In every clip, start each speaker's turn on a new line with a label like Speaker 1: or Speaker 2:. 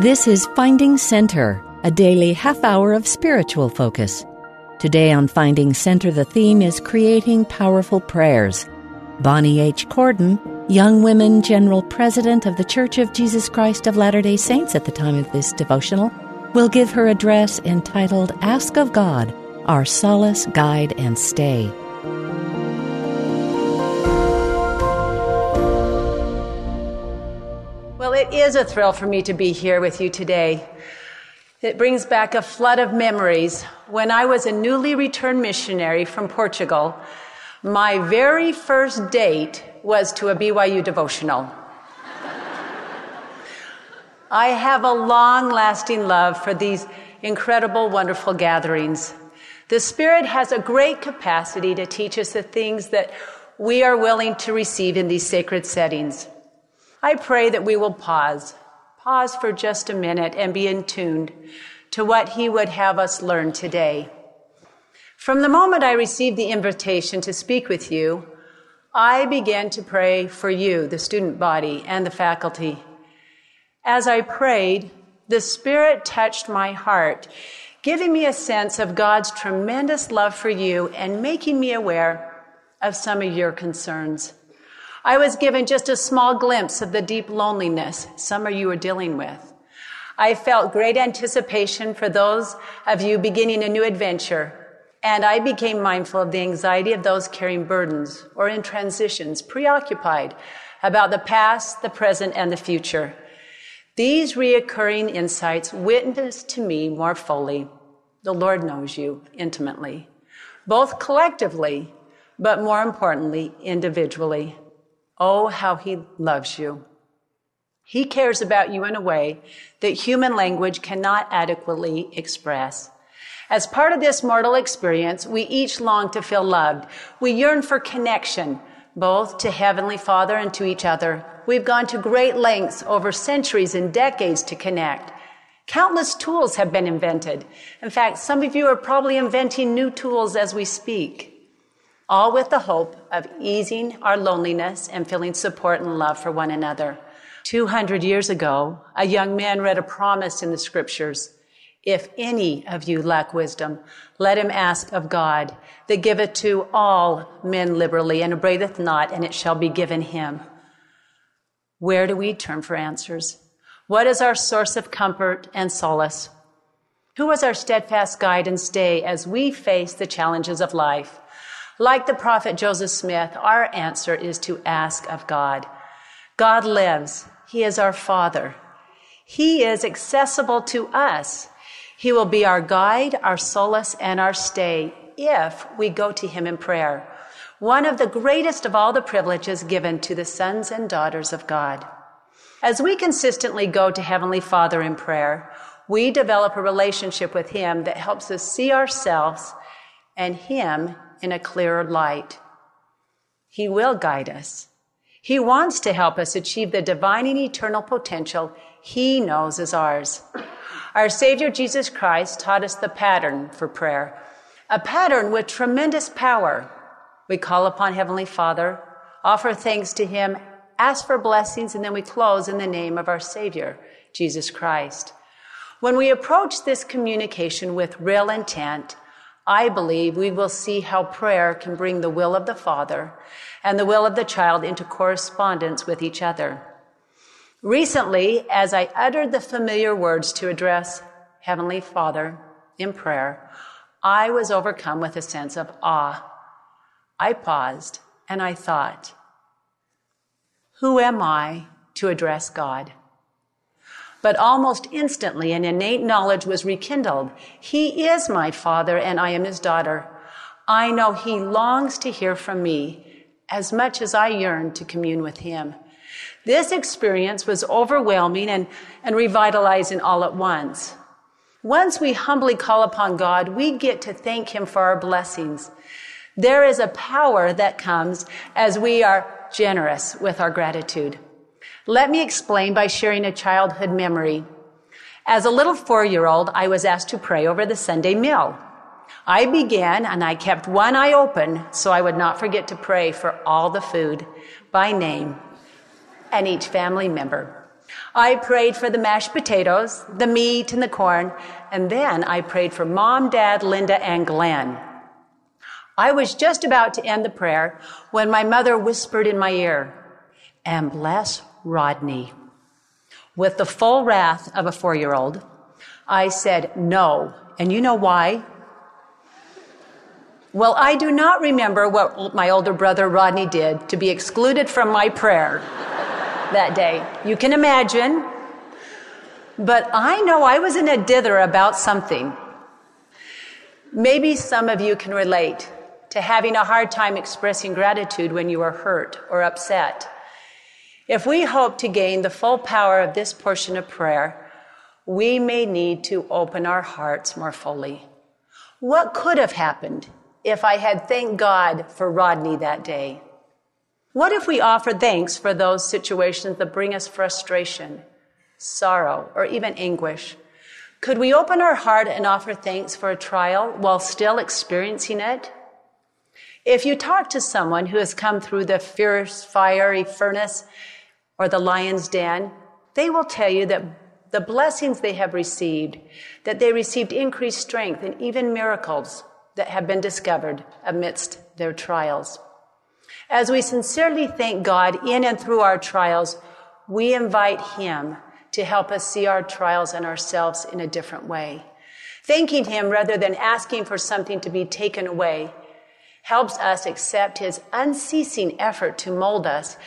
Speaker 1: This is Finding Center, a daily half hour of spiritual focus. Today on Finding Center, the theme is Creating Powerful Prayers. Bonnie H. Cordon, Young Women General President of the Church of Jesus Christ of Latter day Saints at the time of this devotional, will give her address entitled Ask of God, Our Solace, Guide, and Stay.
Speaker 2: It is a thrill for me to be here with you today. It brings back a flood of memories. When I was a newly returned missionary from Portugal, my very first date was to a BYU devotional. I have a long lasting love for these incredible, wonderful gatherings. The Spirit has a great capacity to teach us the things that we are willing to receive in these sacred settings. I pray that we will pause, pause for just a minute and be in tuned to what He would have us learn today. From the moment I received the invitation to speak with you, I began to pray for you, the student body, and the faculty. As I prayed, the Spirit touched my heart, giving me a sense of God's tremendous love for you and making me aware of some of your concerns. I was given just a small glimpse of the deep loneliness some of you are dealing with. I felt great anticipation for those of you beginning a new adventure and I became mindful of the anxiety of those carrying burdens or in transitions, preoccupied about the past, the present, and the future. These reoccurring insights witness to me more fully. The Lord knows you intimately, both collectively, but more importantly, individually. Oh, how He loves you. He cares about you in a way that human language cannot adequately express. As part of this mortal experience, we each long to feel loved. We yearn for connection, both to Heavenly Father and to each other. We've gone to great lengths over centuries and decades to connect. Countless tools have been invented. In fact, some of you are probably inventing new tools as we speak, all with the hope of easing our loneliness and feeling support and love for one another. 200 years ago, a young man read a promise in the scriptures if any of you lack wisdom, let him ask of God, that giveth to all men liberally, and abradeth not, and it shall be given him. Where do we turn for answers? What is our source of comfort and solace? Who is our steadfast guide and stay as we face the challenges of life? Like the prophet Joseph Smith, our answer is to ask of God. God lives. He is our Father. He is accessible to us. He will be our guide, our solace, and our stay if we go to Him in prayer. One of the greatest of all the privileges given to the sons and daughters of God. As we consistently go to Heavenly Father in prayer, we develop a relationship with Him that helps us see ourselves and Him in a clearer light. He will guide us. He wants to help us achieve the divine and eternal potential He knows is ours. Our Savior Jesus Christ taught us the pattern for prayer, a pattern with tremendous power. We call upon Heavenly Father, offer thanks to Him, ask for blessings, and then we close in the name of our Savior, Jesus Christ. When we approach this communication with real intent, I believe we will see how prayer can bring the will of the Father and the will of the child into correspondence with each other. Recently, as I uttered the familiar words to address Heavenly Father in prayer, I was overcome with a sense of awe. I paused and I thought, who am I to address God? But almost instantly, an innate knowledge was rekindled. He is my father and I am his daughter. I know he longs to hear from me as much as I yearn to commune with him. This experience was overwhelming and, and revitalizing all at once. Once we humbly call upon God, we get to thank Him for our blessings. There is a power that comes as we are generous with our gratitude. Let me explain by sharing a childhood memory. As a little four year old, I was asked to pray over the Sunday meal. I began and I kept one eye open so I would not forget to pray for all the food by name and each family member. I prayed for the mashed potatoes, the meat, and the corn, and then I prayed for mom, dad, Linda, and Glenn. I was just about to end the prayer when my mother whispered in my ear, and bless Rodney. With the full wrath of a four year old, I said no. And you know why? Well, I do not remember what my older brother Rodney did to be excluded from my prayer that day. You can imagine. But I know I was in a dither about something. Maybe some of you can relate to having a hard time expressing gratitude when you are hurt or upset. If we hope to gain the full power of this portion of prayer, we may need to open our hearts more fully. What could have happened if I had thanked God for Rodney that day? What if we offer thanks for those situations that bring us frustration, sorrow, or even anguish? Could we open our heart and offer thanks for a trial while still experiencing it? If you talk to someone who has come through the fierce, fiery furnace or the lion's den, they will tell you that the blessings they have received, that they received increased strength and even miracles that have been discovered amidst their trials. As we sincerely thank God in and through our trials, we invite Him to help us see our trials and ourselves in a different way. Thanking Him rather than asking for something to be taken away helps us accept His unceasing effort to mold us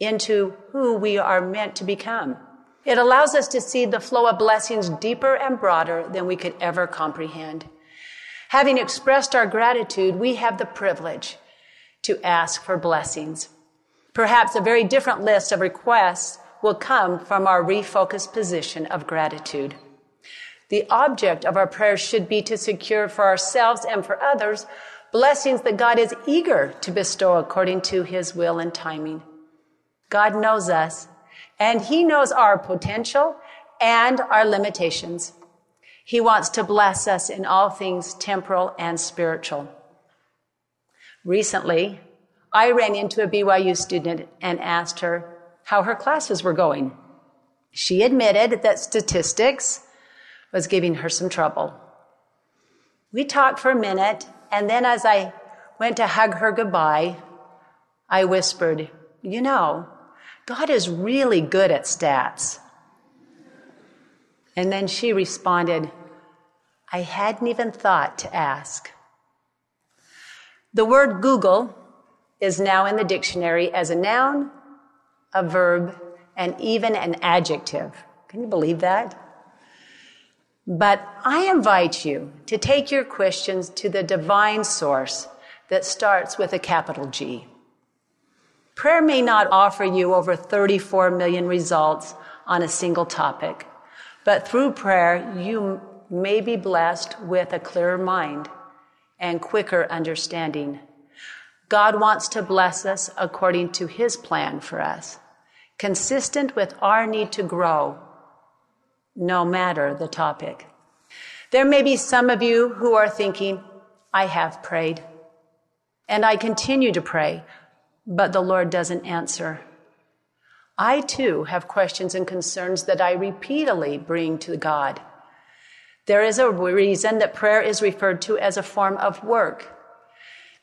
Speaker 2: into who we are meant to become. It allows us to see the flow of blessings deeper and broader than we could ever comprehend. Having expressed our gratitude, we have the privilege to ask for blessings. Perhaps a very different list of requests will come from our refocused position of gratitude. The object of our prayers should be to secure for ourselves and for others blessings that God is eager to bestow according to his will and timing. God knows us and he knows our potential and our limitations. He wants to bless us in all things temporal and spiritual. Recently, I ran into a BYU student and asked her how her classes were going. She admitted that statistics was giving her some trouble. We talked for a minute, and then as I went to hug her goodbye, I whispered, You know, God is really good at stats. And then she responded, I hadn't even thought to ask. The word Google is now in the dictionary as a noun, a verb, and even an adjective. Can you believe that? But I invite you to take your questions to the divine source that starts with a capital G. Prayer may not offer you over 34 million results on a single topic, but through prayer, you may be blessed with a clearer mind and quicker understanding. God wants to bless us according to his plan for us, consistent with our need to grow, no matter the topic. There may be some of you who are thinking, I have prayed, and I continue to pray, but the Lord doesn't answer. I too have questions and concerns that I repeatedly bring to God. There is a reason that prayer is referred to as a form of work.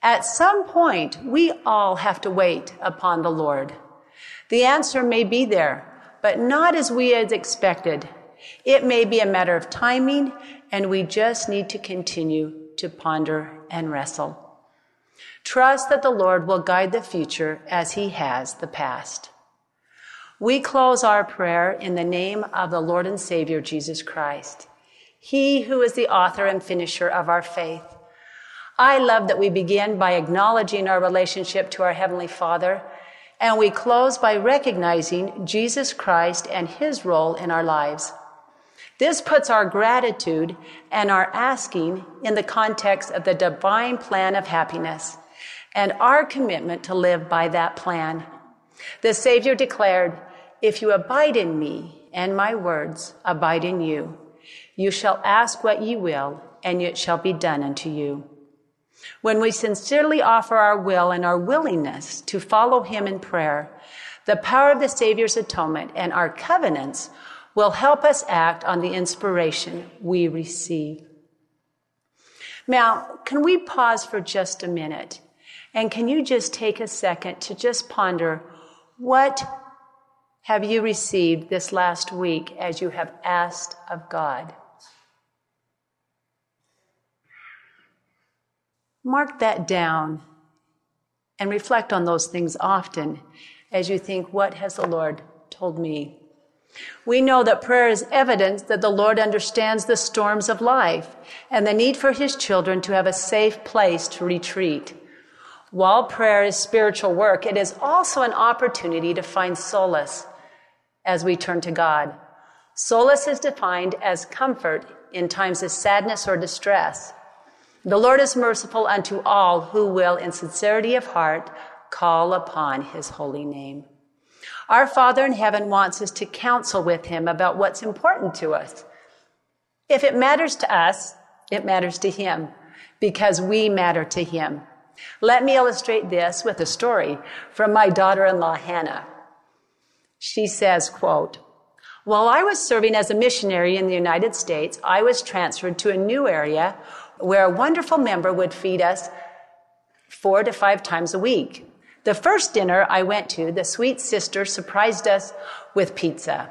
Speaker 2: At some point, we all have to wait upon the Lord. The answer may be there, but not as we had expected. It may be a matter of timing, and we just need to continue to ponder and wrestle. Trust that the Lord will guide the future as he has the past. We close our prayer in the name of the Lord and Savior Jesus Christ. He who is the author and finisher of our faith. I love that we begin by acknowledging our relationship to our Heavenly Father, and we close by recognizing Jesus Christ and His role in our lives. This puts our gratitude and our asking in the context of the divine plan of happiness and our commitment to live by that plan. The Savior declared, If you abide in me and my words abide in you, you shall ask what ye will, and it shall be done unto you. When we sincerely offer our will and our willingness to follow him in prayer, The power of the Savior's atonement and our covenants will help us act on the inspiration we receive. Now, can we pause for just a minute? And can you just take a second to just ponder what have you received this last week as you have asked of God? Mark that down and reflect on those things often as you think, what has the Lord told me? We know that prayer is evidence that the Lord understands the storms of life and the need for his children to have a safe place to retreat. While prayer is spiritual work, it is also an opportunity to find solace as we turn to God. Solace is defined as comfort in times of sadness or distress. The Lord is merciful unto all who will, in sincerity of heart, call upon his holy name. Our Father in heaven wants us to counsel with him about what's important to us. If it matters to us, it matters to him because we matter to him. Let me illustrate this with a story from my daughter-in-law, Hannah. She says, quote, while I was serving as a missionary in the United States, I was transferred to a new area where a wonderful member would feed us four to five times a week. The first dinner I went to, the sweet sister surprised us with pizza.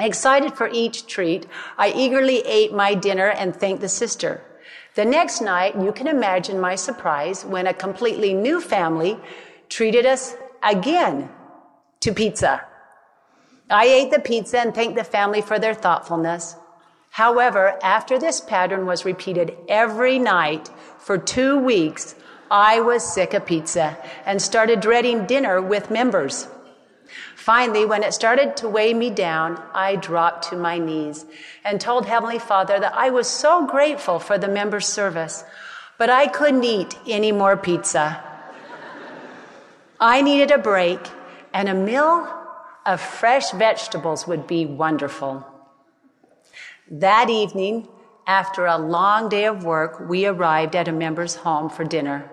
Speaker 2: Excited for each treat, I eagerly ate my dinner and thanked the sister. The next night, you can imagine my surprise when a completely new family treated us again to pizza. I ate the pizza and thanked the family for their thoughtfulness. However, after this pattern was repeated every night for two weeks, I was sick of pizza and started dreading dinner with members. Finally, when it started to weigh me down, I dropped to my knees and told Heavenly Father that I was so grateful for the members' service, but I couldn't eat any more pizza. I needed a break, and a meal of fresh vegetables would be wonderful. That evening, after a long day of work, we arrived at a member's home for dinner.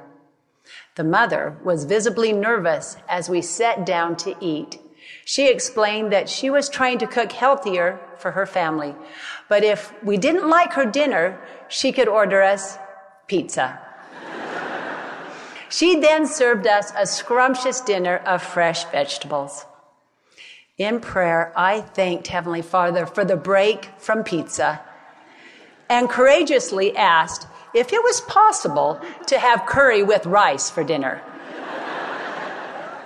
Speaker 2: The mother was visibly nervous as we sat down to eat. She explained that she was trying to cook healthier for her family, but if we didn't like her dinner, she could order us pizza. she then served us a scrumptious dinner of fresh vegetables. In prayer, I thanked Heavenly Father for the break from pizza and courageously asked if it was possible to have curry with rice for dinner.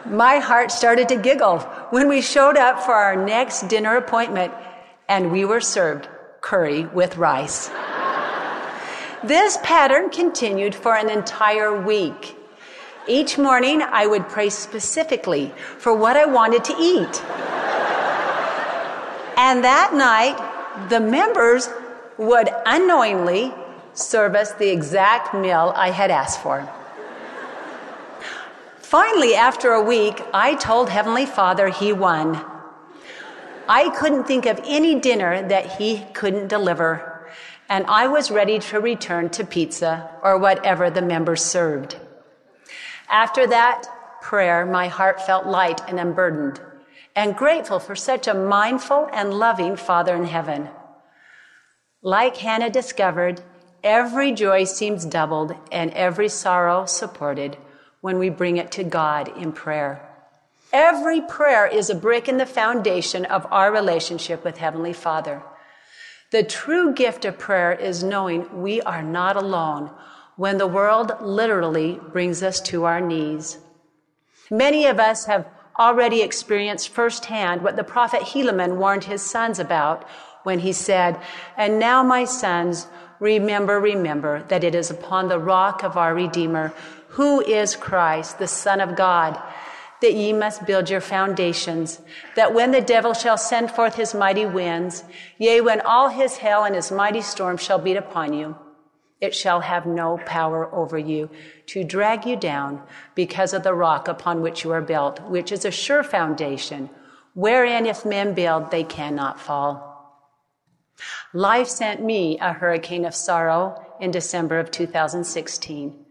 Speaker 2: My heart started to giggle when we showed up for our next dinner appointment and we were served curry with rice. This pattern continued for an entire week. Each morning, I would pray specifically for what I wanted to eat. And that night, the members would unknowingly serve us the exact meal I had asked for. Finally, after a week, I told Heavenly Father he won. I couldn't think of any dinner that he couldn't deliver, and I was ready to return to pizza or whatever the members served. After that prayer, my heart felt light and unburdened, and grateful for such a mindful and loving Father in heaven. Like Hannah discovered, Every joy seems doubled and every sorrow supported when we bring it to God in prayer. Every prayer is a brick in the foundation of our relationship with Heavenly Father. The true gift of prayer is knowing we are not alone when the world literally brings us to our knees. Many of us have already experienced firsthand what the prophet Helaman warned his sons about when he said, And now, my sons, Remember, remember that it is upon the rock of our Redeemer, who is Christ, the Son of God, that ye must build your foundations, that when the devil shall send forth his mighty winds, yea, when all his hail and his mighty storm shall beat upon you, it shall have no power over you to drag you down because of the rock upon which you are built, which is a sure foundation, wherein if men build, they cannot fall. Life sent me a hurricane of sorrow in December of 2016.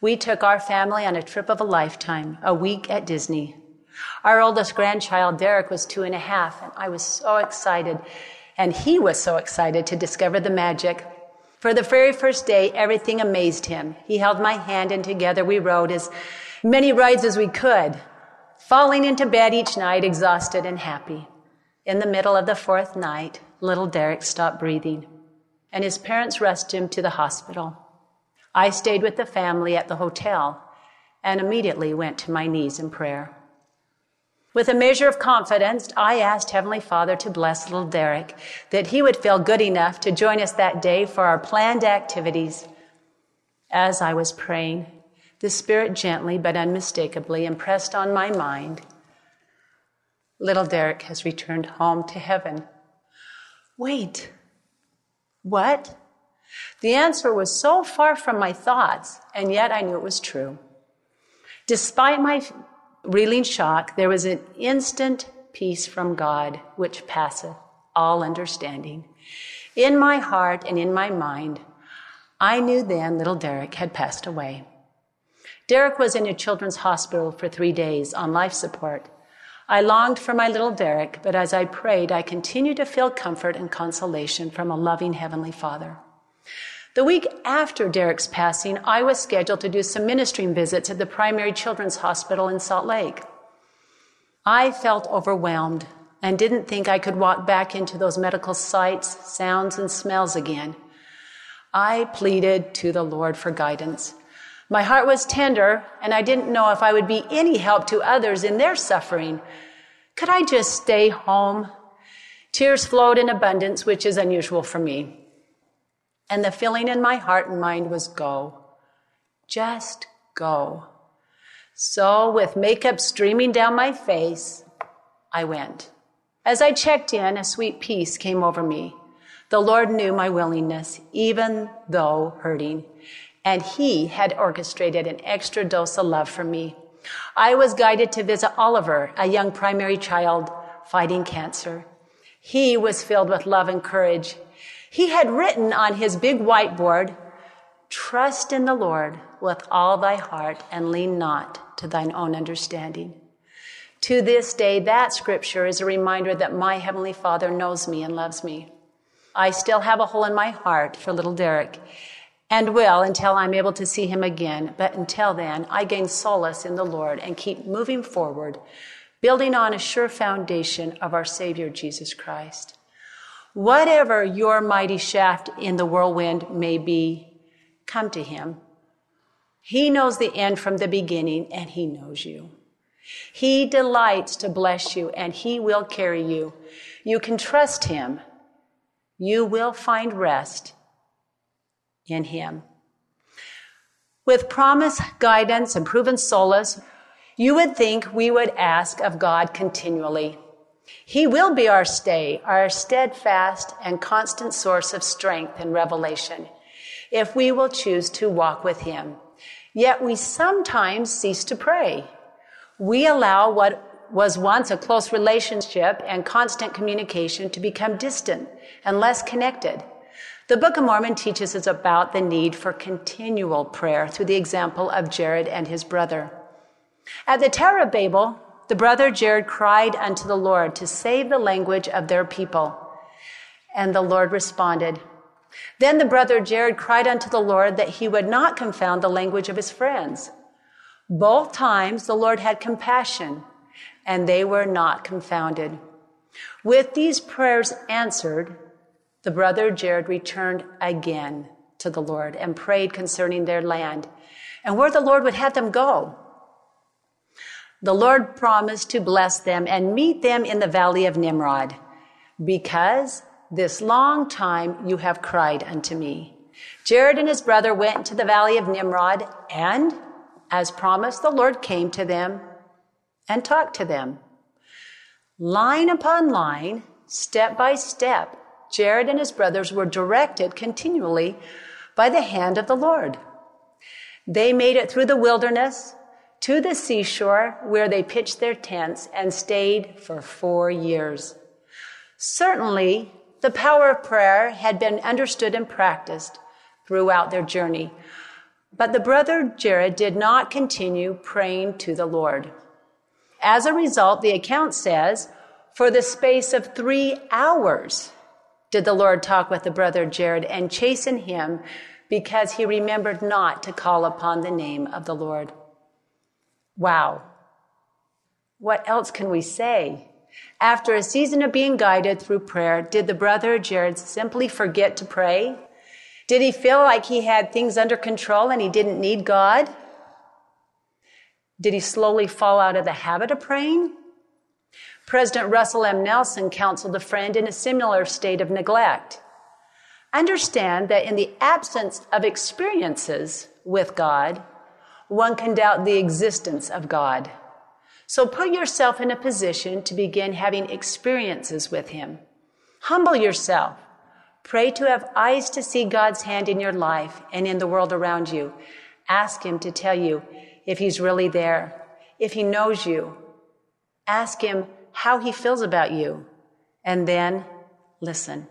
Speaker 2: We took our family on a trip of a lifetime, a week at Disney. Our oldest grandchild, Derek, was two and a half, and I was so excited, and he was so excited to discover the magic. For the very first day, everything amazed him. He held my hand, and together we rode as many rides as we could, falling into bed each night, exhausted and happy. In the middle of the fourth night, little Derek stopped breathing, and his parents rushed him to the hospital. I stayed with the family at the hotel and immediately went to my knees in prayer. With a measure of confidence, I asked Heavenly Father to bless little Derek, that he would feel good enough to join us that day for our planned activities. As I was praying, the Spirit gently but unmistakably impressed on my mind little Derek has returned home to heaven. Wait, what? The answer was so far from my thoughts, and yet I knew it was true. Despite my reeling shock, there was an instant peace from God which passeth all understanding. In my heart and in my mind, I knew then little Derek had passed away. Derek was in a children's hospital for three days on life support. I longed for my little Derek, but as I prayed, I continued to feel comfort and consolation from a loving Heavenly Father. The week after Derek's passing, I was scheduled to do some ministering visits at the primary children's hospital in Salt Lake. I felt overwhelmed and didn't think I could walk back into those medical sights, sounds, and smells again. I pleaded to the Lord for guidance. My heart was tender, and I didn't know if I would be any help to others in their suffering. Could I just stay home? Tears flowed in abundance, which is unusual for me. And the feeling in my heart and mind was go. Just go. So, with makeup streaming down my face, I went. As I checked in, a sweet peace came over me. The Lord knew my willingness, even though hurting, and He had orchestrated an extra dose of love for me. I was guided to visit Oliver, a young primary child fighting cancer. He was filled with love and courage. He had written on his big whiteboard, Trust in the Lord with all thy heart and lean not to thine own understanding. To this day, that scripture is a reminder that my Heavenly Father knows me and loves me. I still have a hole in my heart for little Derek and will until I'm able to see him again. But until then, I gain solace in the Lord and keep moving forward, building on a sure foundation of our Savior Jesus Christ. Whatever your mighty shaft in the whirlwind may be, come to him. He knows the end from the beginning and he knows you. He delights to bless you and he will carry you. You can trust him. You will find rest in him. With promise, guidance, and proven solace, you would think we would ask of God continually. He will be our stay, our steadfast and constant source of strength and revelation, if we will choose to walk with Him. Yet we sometimes cease to pray. We allow what was once a close relationship and constant communication to become distant and less connected. The Book of Mormon teaches us about the need for continual prayer through the example of Jared and his brother. At the Tower of Babel, the brother Jared cried unto the Lord to save the language of their people. And the Lord responded. Then the brother Jared cried unto the Lord that he would not confound the language of his friends. Both times the Lord had compassion, and they were not confounded. With these prayers answered, the brother Jared returned again to the Lord and prayed concerning their land and where the Lord would have them go. The Lord promised to bless them and meet them in the valley of Nimrod, because this long time you have cried unto me. Jared and his brother went to the valley of Nimrod, and, as promised, the Lord came to them and talked to them. Line upon line, step by step, Jared and his brothers were directed continually by the hand of the Lord. They made it through the wilderness, to the seashore where they pitched their tents and stayed for four years. Certainly, the power of prayer had been understood and practiced throughout their journey. But the brother Jared did not continue praying to the Lord. As a result, the account says, for the space of three hours did the Lord talk with the brother Jared and chasten him because he remembered not to call upon the name of the Lord. Wow. What else can we say? After a season of being guided through prayer, did the brother Jared simply forget to pray? Did he feel like he had things under control and he didn't need God? Did he slowly fall out of the habit of praying? President Russell M. Nelson counseled a friend in a similar state of neglect. Understand that in the absence of experiences with God, one can doubt the existence of God. So put yourself in a position to begin having experiences with Him. Humble yourself. Pray to have eyes to see God's hand in your life and in the world around you. Ask Him to tell you if He's really there, if He knows you. Ask Him how He feels about you, and then listen.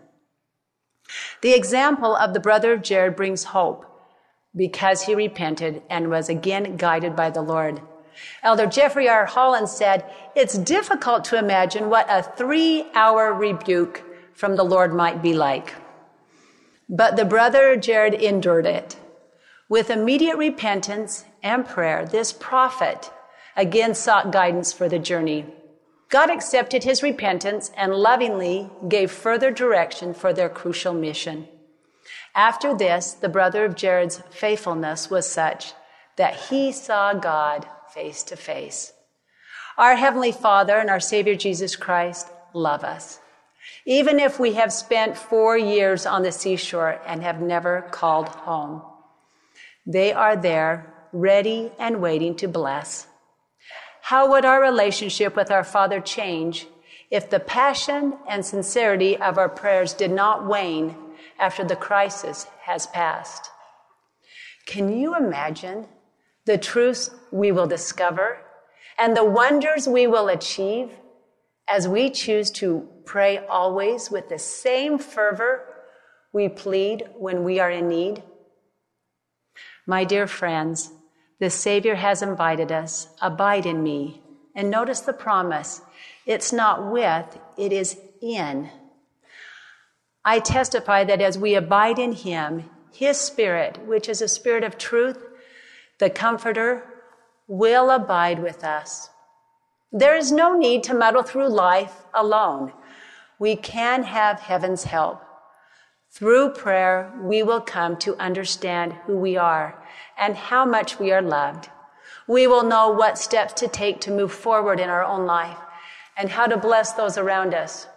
Speaker 2: The example of the brother of Jared brings hope because he repented and was again guided by the Lord. Elder Jeffrey R. Holland said, It's difficult to imagine what a three hour rebuke from the Lord might be like. But the brother Jared endured it. With immediate repentance and prayer, this prophet again sought guidance for the journey. God accepted his repentance and lovingly gave further direction for their crucial mission. After this, the brother of Jared's faithfulness was such that he saw God face to face. Our Heavenly Father and our Savior Jesus Christ love us. Even if we have spent four years on the seashore and have never called home, they are there ready and waiting to bless. How would our relationship with our Father change if the passion and sincerity of our prayers did not wane after the crisis has passed? Can you imagine the truths we will discover and the wonders we will achieve as we choose to pray always with the same fervor we plead when we are in need? My dear friends, the Savior has invited us, abide in me. And notice the promise. It's not with, it is in. I testify that as we abide in Him, His Spirit, which is a spirit of truth, the Comforter, will abide with us. There is no need to muddle through life alone. We can have heaven's help. Through prayer, we will come to understand who we are and how much we are loved. We will know what steps to take to move forward in our own life and how to bless those around us.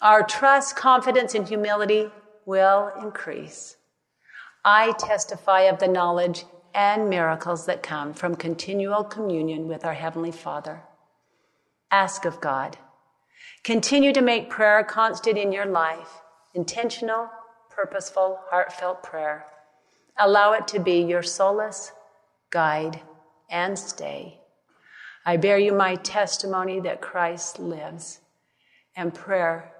Speaker 2: Our trust, confidence, and humility will increase. I testify of the knowledge and miracles that come from continual communion with our Heavenly Father. Ask of God. Continue to make prayer constant in your life, intentional purposeful, heartfelt prayer. Allow it to be your solace, guide, and stay. I bear you my testimony that Christ lives, and prayer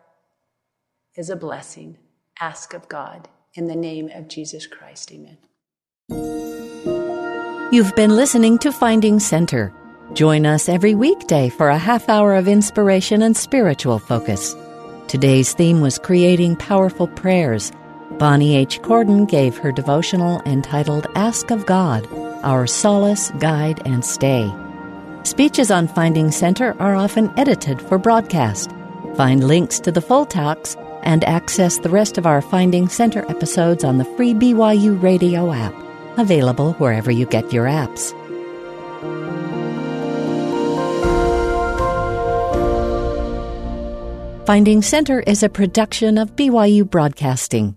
Speaker 2: is a blessing. Ask of God. In the name of Jesus Christ, amen.
Speaker 1: You've been listening to Finding Center. Join us every weekday for a half hour of inspiration and spiritual focus. Today's theme was creating powerful prayers Bonnie H. Cordon gave her devotional entitled Ask of God, Our Solace, Guide, and Stay. Speeches on Finding Center are often edited for broadcast. Find links to the full talks and access the rest of our Finding Center episodes on the free BYU radio app, available wherever you get your apps. Finding Center is a production of BYU Broadcasting.